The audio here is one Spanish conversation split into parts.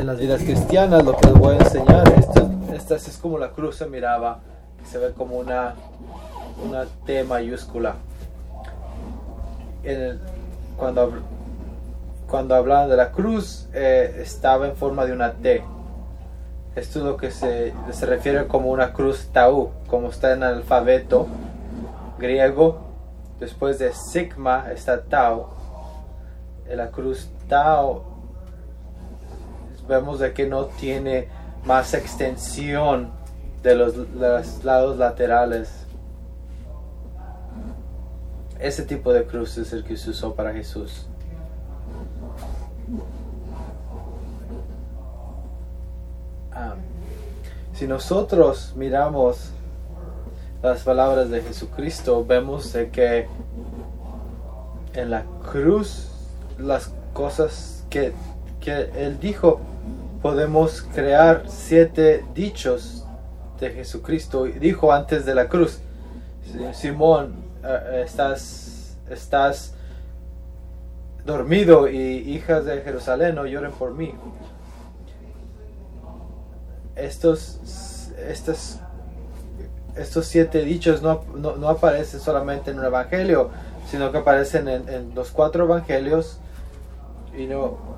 en las vidas cristianas, lo que les voy a enseñar, esta, esta es como la cruz se miraba, se ve como una, una T mayúscula. Cuando, cuando hablaban de la cruz, eh, estaba en forma de una T. Esto es lo que se, se refiere como una cruz tau, como está en el alfabeto griego. Después de sigma está tau. La cruz tau vemos de que no tiene más extensión de los, los lados laterales. Ese tipo de cruz es el que se usó para Jesús. Ah, si nosotros miramos las palabras de Jesucristo, vemos de que en la cruz las cosas que, que Él dijo, podemos crear siete dichos de Jesucristo. Dijo antes de la cruz, Simón, eh, estás, estás dormido y hijas de Jerusalén no lloren por mí. Estos, estos, estos siete dichos no, no, no aparecen solamente en un evangelio, sino que aparecen en, en los cuatro evangelios y no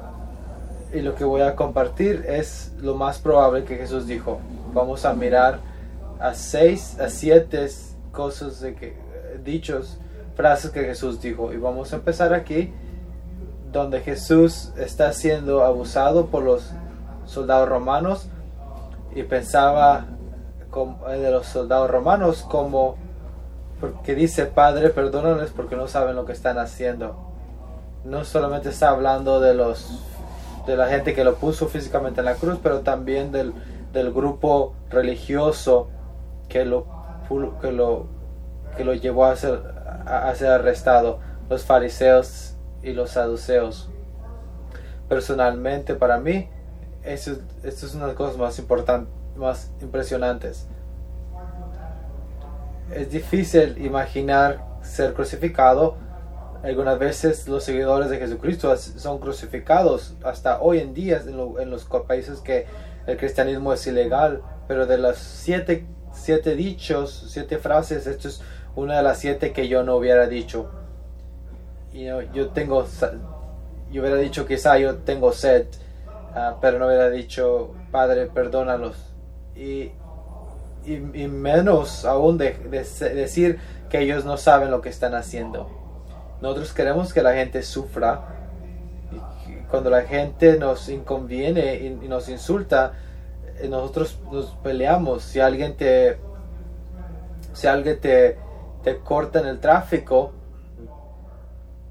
y lo que voy a compartir es lo más probable que Jesús dijo. Vamos a mirar a seis, a siete cosas de que dichos, frases que Jesús dijo y vamos a empezar aquí donde Jesús está siendo abusado por los soldados romanos y pensaba como- de los soldados romanos como porque dice Padre perdónales porque no saben lo que están haciendo no solamente está hablando de los de la gente que lo puso físicamente en la cruz pero también del, del grupo religioso que lo que lo que lo llevó a ser a, ser arrestado los fariseos y los saduceos. Personalmente para mí eso, esto es una de las cosas más más impresionantes. Es difícil imaginar ser crucificado algunas veces los seguidores de Jesucristo son crucificados hasta hoy en día en, lo- en los países que el cristianismo es ilegal pero de las siete, siete dichos siete frases esto es una de las siete que yo no hubiera dicho. Y yo, tengo yo hubiera dicho quizá yo tengo sed ah, pero no hubiera dicho padre perdónalos y, y, menos aún de, decir que ellos no saben lo que están haciendo nosotros queremos que la gente sufra y cuando la gente nos inconviene y, y nos insulta eh, nosotros nos peleamos. Si alguien te si alguien te, te corta en el tráfico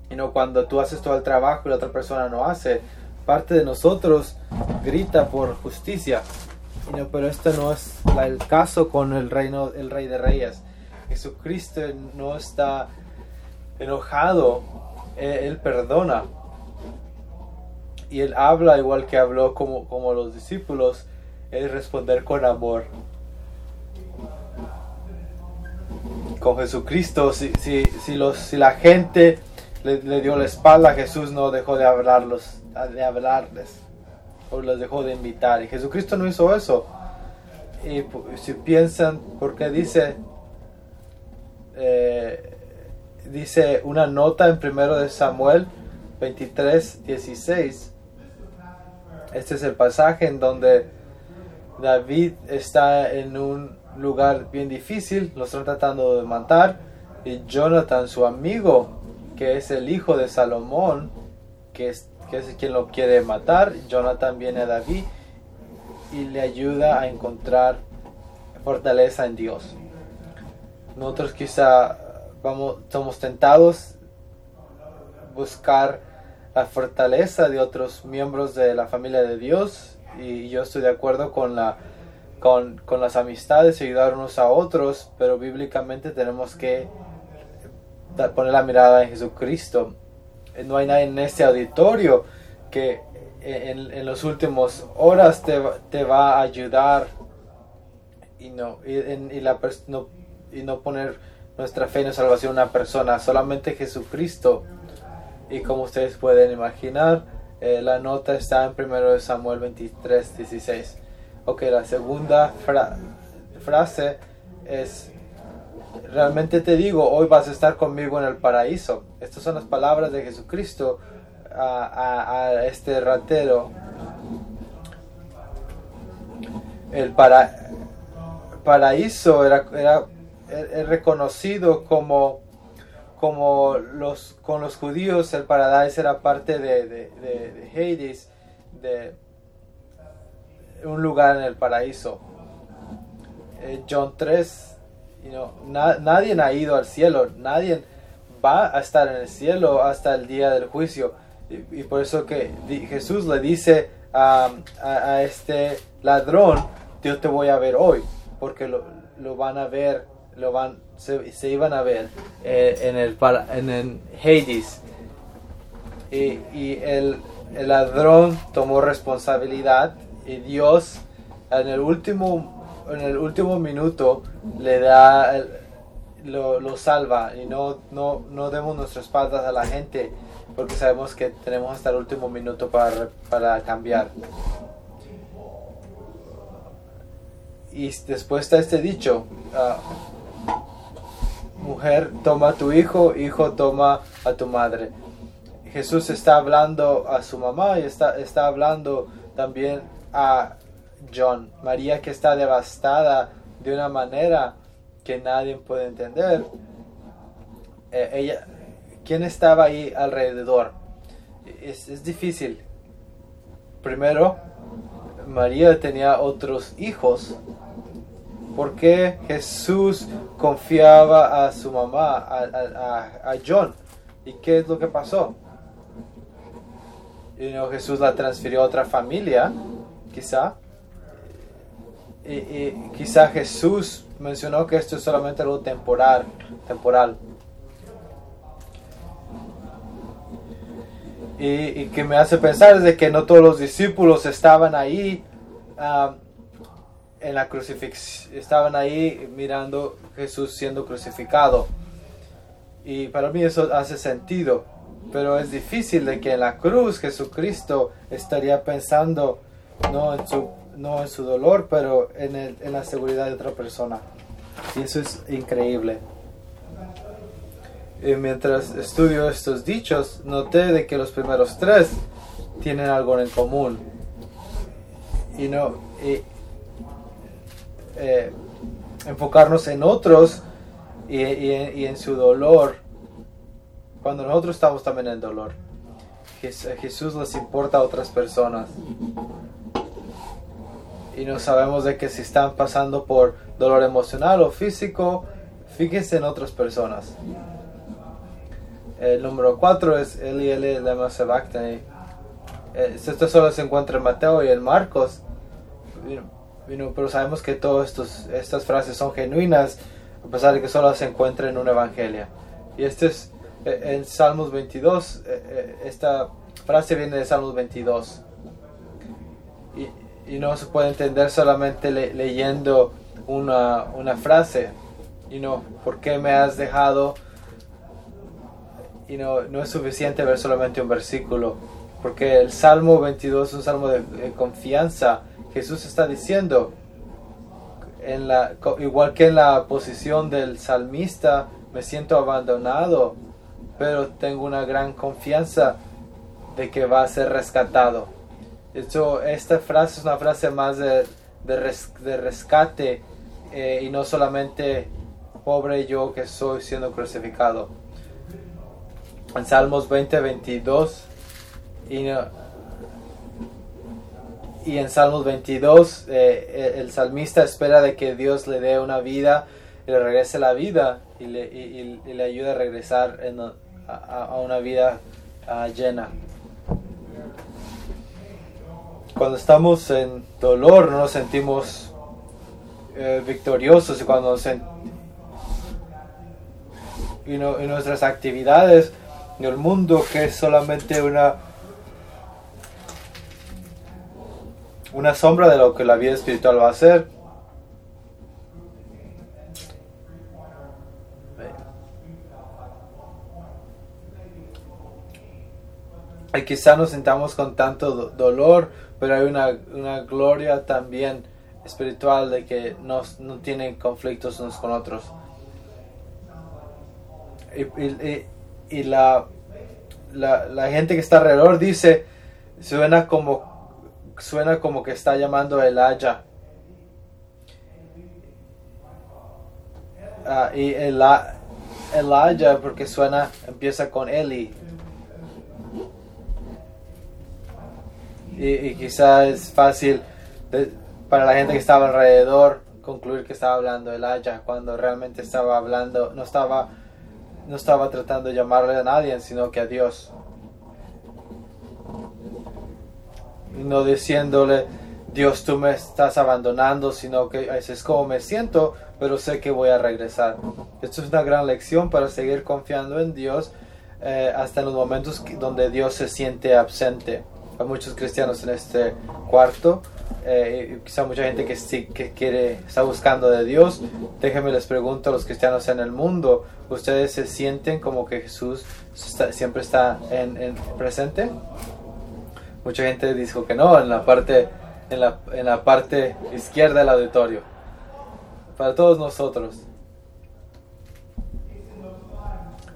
y no cuando tú haces todo el trabajo y la otra persona no hace parte de nosotros grita por justicia. No, pero esto no es el caso con el reino el rey de reyes. Jesucristo no está enojado él, él perdona. Y él habla igual que habló como, como los discípulos es responder con amor. Con Jesucristo si, si, si, los, si la gente le, dio la espalda Jesús no dejó de hablarlos de hablarles o los dejó de invitar. Y Jesucristo no hizo eso. Y si piensan porque dice eh, dice una nota en primero de Samuel 23 16 este es el pasaje en donde David está en un lugar bien difícil, lo están tratando de matar y Jonathan, su amigo, que es el hijo de Salomón, que es, que es quien lo quiere matar, Jonathan viene a David y le ayuda a encontrar fortaleza en Dios. Nosotros quizá vamos, somos tentados buscar la fortaleza de otros miembros de la familia de Dios y yo estoy de acuerdo con la con, con las amistades y ayudar unos a otros pero bíblicamente tenemos que poner la mirada en Jesucristo. No hay nadie en este auditorio que en, en los últimos horas te, te va a ayudar y no y, en- y la no, y no poner nuestra fe la salvación en una persona solamente Jesucristo y como ustedes pueden imaginar Eh, la nota está en 1 Samuel 23, 16. Ok, la segunda frase es, realmente te digo, hoy vas a estar conmigo en el paraíso. Estas son las palabras de Jesucristo a, este ratero. El paraíso era, era, reconocido como como los, con los judíos el paraíso era parte de, de, de, Hades, de un lugar en el paraíso. Eh, John 3, nadie ha ido al cielo, nadie va a estar en el cielo hasta el día del juicio. Y, por eso que Jesús le dice a, a, este ladrón, yo te voy a ver hoy, porque lo, lo van a ver, lo van se, iban a ver eh, en, el, en el Hades. Y, el, ladrón tomó responsabilidad y Dios en el último, en el último minuto le da, lo, salva y no, no, no demos nuestras espaldas a la gente porque sabemos que tenemos hasta el último minuto para, para cambiar. Y después está este dicho, ah, mujer toma a tu hijo, hijo toma a tu madre. Jesús está hablando a su mamá y está, está hablando también a John. María que está devastada de una manera que nadie puede entender. Eh, ella, ¿Quién estaba ahí alrededor? Es, es difícil. Primero, María tenía otros hijos ¿Por qué Jesús confiaba a su mamá, a, John? ¿Y qué es lo que pasó? Y no, Jesús la transfirió a otra familia, quizá. Y, quizá Jesús mencionó que esto es solamente algo temporal. temporal. Y, que me hace pensar de que no todos los discípulos estaban ahí ah, en la crucifixión, estaban ahí mirando Jesús siendo crucificado. Y para mí eso hace sentido, pero es difícil de que en la cruz Jesucristo estaría pensando no en su, no en su dolor, pero en, el, en la seguridad de otra persona. Y eso es increíble. Y mientras estudio estos dichos, noté de que los primeros tres tienen algo en común. Y no, eh, enfocarnos en otros y, en su dolor cuando nosotros estamos también en dolor. Jesús les importa a otras personas. Y no sabemos de que si están pasando por dolor emocional o físico, fíjense en otras personas. El número 4 es Eli Eli Lema Sebactani. Eh, esto solo se encuentra en Mateo y en Marcos pero sabemos que todas estas frases son genuinas, a pesar de que solo se encuentran en un evangelio. Y este es eh, en Salmos 22, eh, eh, esta frase viene de Salmos 22. Y, no se puede entender solamente leyendo una, una frase. Y no, ¿por qué me has dejado? Y no, no es suficiente ver solamente un versículo. Porque el Salmo 22 es un salmo de confianza Jesús está diciendo, igual que en la posición del salmista, me siento abandonado, pero tengo una gran confianza de que va a ser rescatado. Hecho, esta frase es una frase más de, de, rescate eh, y no solamente pobre yo que soy siendo crucificado. En Salmos 20, 22, y y en Salmos 22 eh, el salmista espera de que Dios le dé una vida y le regrese la vida y le, y, le ayude a regresar a, una vida llena. Cuando estamos en dolor no nos sentimos eh, victoriosos y cuando en, en nuestras actividades en el mundo que es solamente una una sombra de lo que la vida espiritual va a ser. y quizá nos sintamos con tanto dolor, pero hay una, una gloria también espiritual de que no, no tienen conflictos unos con otros. Y la, la, la, gente que está alrededor dice, suena como, suena como que está llamando el Haya. Uh, y el, Elijah porque suena, empieza con Eli. Y, y quizá es fácil de, para la gente que estaba alrededor concluir que estaba hablando Elijah cuando realmente estaba hablando, no estaba, no estaba tratando de llamarle a nadie, sino que a Dios. Y no diciéndole, Dios, tú me estás abandonando, sino que es como me siento, pero sé que voy a regresar. Esto es una gran lección para seguir confiando en Dios eh, hasta en los momentos donde Dios se siente absente. Hay muchos cristianos en este cuarto, eh, quizá mucha gente que sí que quiere, está buscando de Dios. Déjenme les pregunto a los cristianos en el mundo, ¿ustedes se sienten como que Jesús siempre está en, en presente? Mucha gente dijo que no, en la parte en la, en la parte izquierda del auditorio. Para todos nosotros.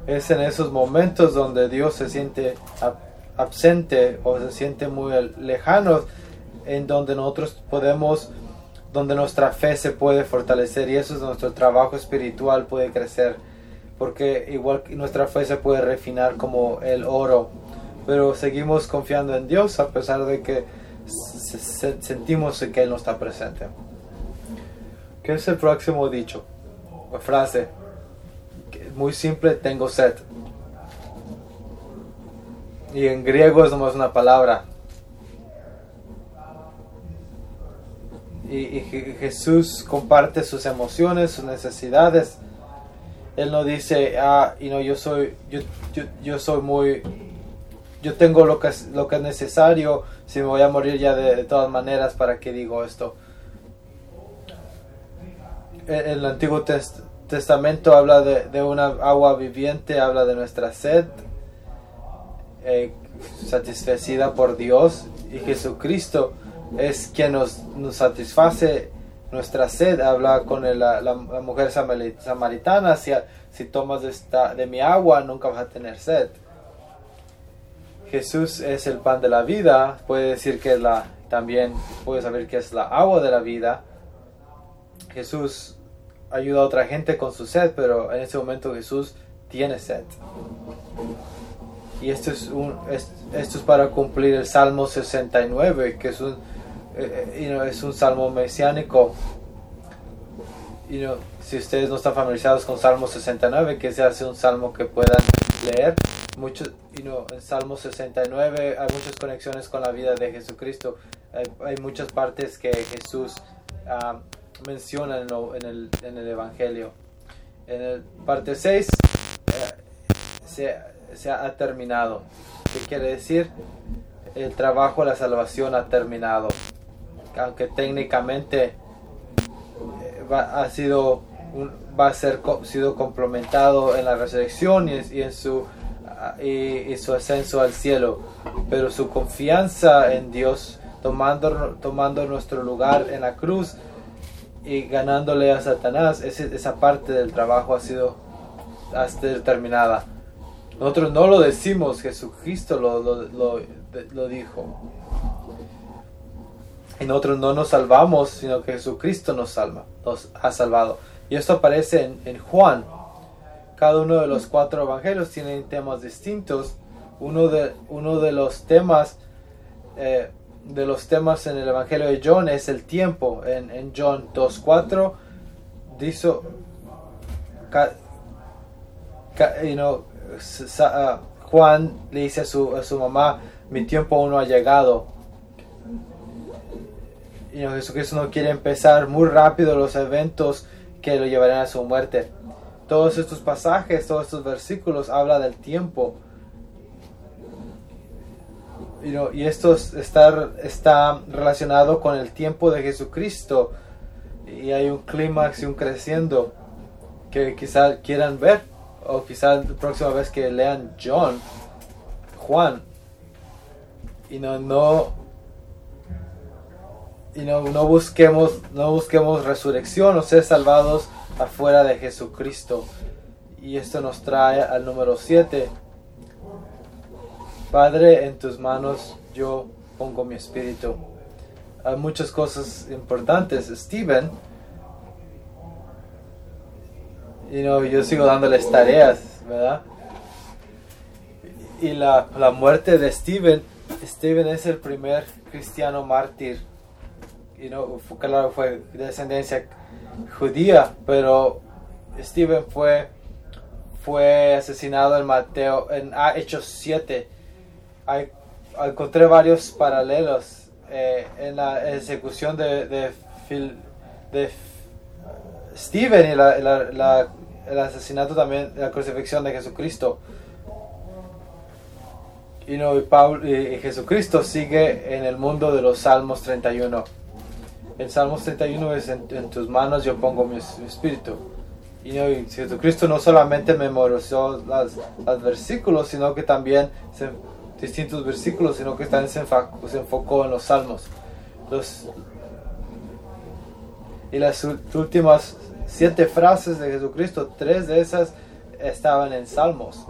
Es en esos momentos donde Dios se siente absente o se siente muy lejano, en donde nosotros podemos, donde nuestra fe se puede fortalecer y eso es nuestro trabajo espiritual puede crecer, porque igual nuestra fe se puede refinar como el oro, pero seguimos confiando en Dios a pesar de que sentimos que Él no está presente. ¿Qué es el próximo dicho? O frase. Muy simple, tengo sed. Y en griego es nomás una palabra. Y, Jesús comparte sus emociones, sus necesidades. Él no dice, ah, y no, yo soy, yo, yo, yo soy muy yo tengo lo que es, lo que es necesario, si me voy a morir ya de, todas maneras, ¿para qué digo esto? En, el Antiguo Testamento habla de, de, una agua viviente, habla de nuestra sed, eh, por Dios, y Jesucristo es quien nos, satisface nuestra sed. Habla con la, la, mujer samaritana, si, si tomas de, esta, de mi agua nunca vas a tener sed. Jesús es el pan de la vida, puede decir que la, también puede saber que es la agua de la vida. Jesús ayuda a otra gente con su sed, pero en ese momento Jesús tiene sed. Y esto es, un, esto es para cumplir el Salmo 69, que es un, eh, es un salmo mesiánico. si ustedes no están familiarizados con Salmo 69, que se hace un salmo que puedan leer, muchos, en Salmo 69 hay muchas conexiones con la vida de Jesucristo. Hay, muchas partes que Jesús uh, menciona en, el, en, el, Evangelio. En el parte 6 eh, se, ha terminado. ¿Qué quiere decir? El trabajo de la salvación ha terminado. Aunque técnicamente eh, va, ha sido va a ser sido complementado en la resurrección y en su y, su ascenso al cielo, pero su confianza en Dios, tomando, tomando nuestro lugar en la cruz y ganándole a Satanás, esa parte del trabajo ha sido hasta terminada. Nosotros no lo decimos, Jesucristo lo, lo, lo, dijo. Y nosotros no nos salvamos, sino que Jesucristo nos salva, nos ha salvado. Y esto aparece en, en Juan cada uno de los cuatro evangelios tienen temas distintos. Uno de, uno de los temas eh, de los temas en el evangelio de John es el tiempo. En, en John 2.4 dice uh, Juan le dice a su, a su mamá, mi tiempo aún no ha llegado. Y Jesucristo no quiere empezar muy rápido los eventos que lo llevarán a su muerte. Todos estos pasajes, todos estos versículos habla del tiempo. y esto está, está relacionado con el tiempo de Jesucristo. Y hay un clímax y un creciendo que quizá quieran ver. O quizá la próxima vez que lean John, Juan, y no, y no, no busquemos, no busquemos resurrección o ser salvados afuera de Jesucristo. Y esto nos trae al número 7. Padre, en tus manos yo pongo mi espíritu. Hay muchas cosas importantes. Steven, y no, yo sigo dándoles tareas, ¿verdad? Y la, la muerte de Steven, Steven es el primer cristiano mártir. Y no, claro, fue de descendencia judía, pero Steven fue, fue asesinado en Mateo, en Hechos 7. Hay, encontré varios paralelos eh, en la ejecución de, de, de Steven y el asesinato también, la crucifixión de Jesucristo. Y, no, y, Pablo, y Jesucristo sigue en el mundo de los Salmos 31 en Salmos 31 es en, tus manos yo pongo mi, espíritu. Y, Jesucristo no solamente memorizó los versículos, sino que también distintos versículos, sino que también se, enfocó, en los salmos. Los, y las últimas siete frases de Jesucristo, tres de esas estaban en salmos.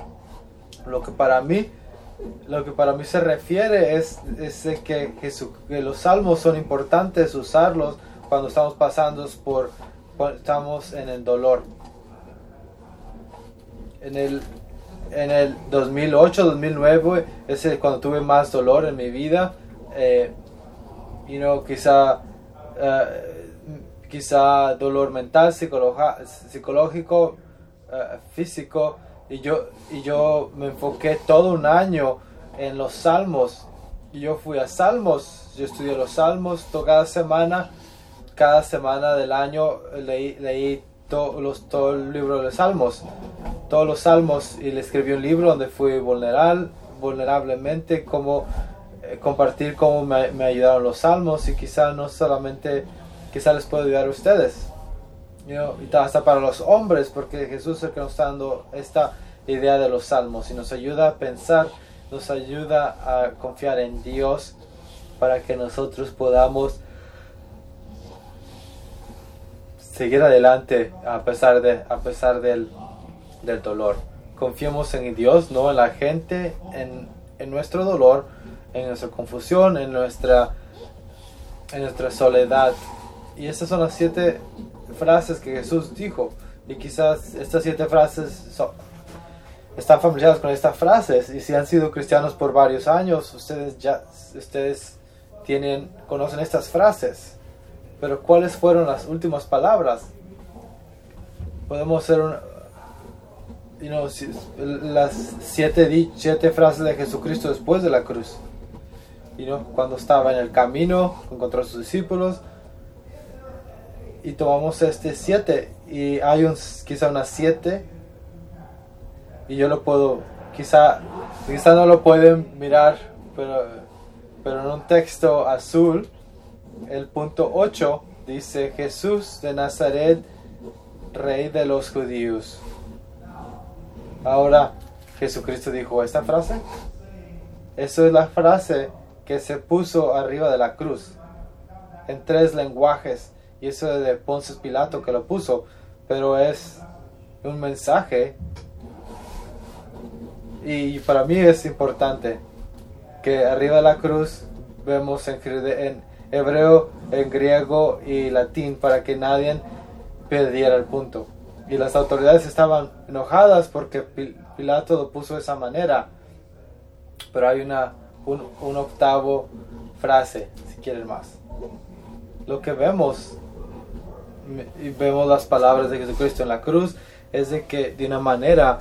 Lo que para mí lo que para mí se refiere es, que, que, los salmos son importantes usarlos cuando estamos pasando por, estamos en el dolor. En el, en el 2008, 2009, es cuando tuve más dolor en mi vida. Eh, y no quizá, eh, quizá dolor mental, psicológico, eh, físico y yo, y yo me enfoqué todo un año en los salmos. Y yo fui a salmos, yo estudié los salmos cada semana. Cada semana del año leí, leí los, todo el libro de los salmos. Todos los salmos y le escribí un libro donde fui vulnerable, vulnerablemente como eh, compartir cómo me, me, ayudaron los salmos y quizá no solamente, quizá les puedo ayudar a ustedes y hasta para los hombres, porque Jesús es el que nos está dando esta idea de los salmos y nos ayuda a pensar, nos ayuda a confiar en Dios para que nosotros podamos seguir adelante a pesar, de, a pesar del, del dolor. Confiemos en Dios, no en la gente, en, en nuestro dolor, en nuestra confusión, en nuestra, en nuestra soledad. Y estas son las siete frases que Jesús dijo. Y quizás estas siete frases están familiarizados con estas frases. Y si han sido cristianos por varios años, ustedes ya ustedes tienen, conocen estas frases. Pero ¿cuáles fueron las últimas palabras? Podemos hacer un, las siete, siete frases de Jesucristo después de la cruz. y no cuando estaba en el camino, encontró a sus discípulos y tomamos este 7 y hay un, quizá unas 7 y yo lo puedo, quizá, quizá no lo pueden mirar, pero, pero en un texto azul, el punto 8 dice Jesús de Nazaret, rey de los judíos. Ahora, Jesucristo dijo esta frase. Eso es la frase que se puso arriba de la cruz en tres lenguajes y eso de Ponce Pilato que lo puso, pero es un mensaje y para mí es importante que arriba de la cruz vemos en, hebreo, en griego y latín para que nadie perdiera el punto. Y las autoridades estaban enojadas porque Pilato lo puso de esa manera. Pero hay una, un, un octavo frase, si quieren más. Lo que vemos y vemos las palabras de Jesucristo en la cruz, es de que de una manera,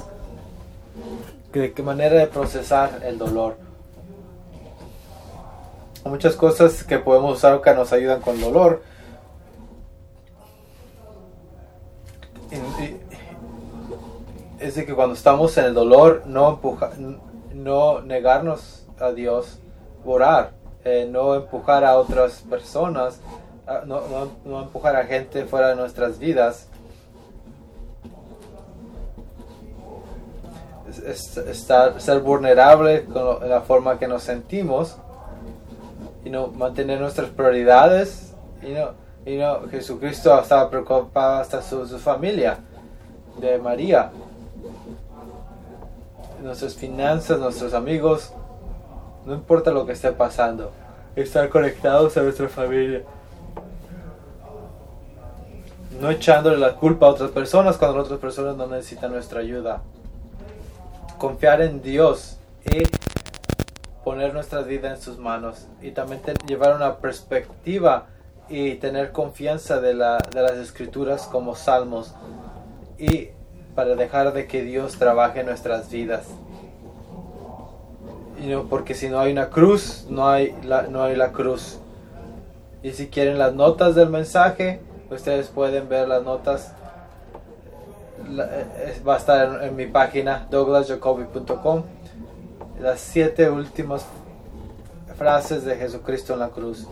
de qué manera de procesar el dolor. muchas cosas que podemos usar que nos ayudan con dolor. es de que cuando estamos en el dolor, no, empuja, no negarnos a Dios, orar, eh, no empujar a otras personas no, no, empujar a gente fuera de nuestras vidas. Estar, ser vulnerable con la forma que nos sentimos no mantener nuestras prioridades y no y no Jesucristo estaba preocupado hasta su, su familia de María nuestras finanzas nuestros amigos no importa lo que esté pasando estar conectados a nuestra familia no echándole la culpa a otras personas cuando otras personas no necesitan nuestra ayuda confiar en Dios y poner nuestra vida en sus manos y también llevar una perspectiva y tener confianza de, la, de las escrituras como salmos y para dejar de que Dios trabaje en nuestras vidas. Y no, porque si no hay una cruz, no hay, la, no hay la cruz. Y si quieren las notas del mensaje, ustedes pueden ver las notas. Eh, va a estar en, en mi página douglasjacoby.com las siete últimas frases de Jesucristo en la cruz.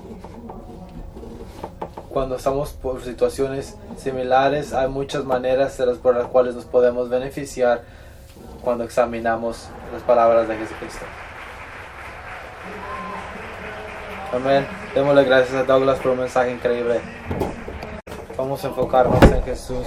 Cuando estamos por situaciones similares, hay muchas maneras por las cuales nos podemos beneficiar cuando examinamos las palabras de Jesucristo. Amén. Démosle gracias a Douglas por un mensaje increíble. Vamos a enfocarnos en Jesús.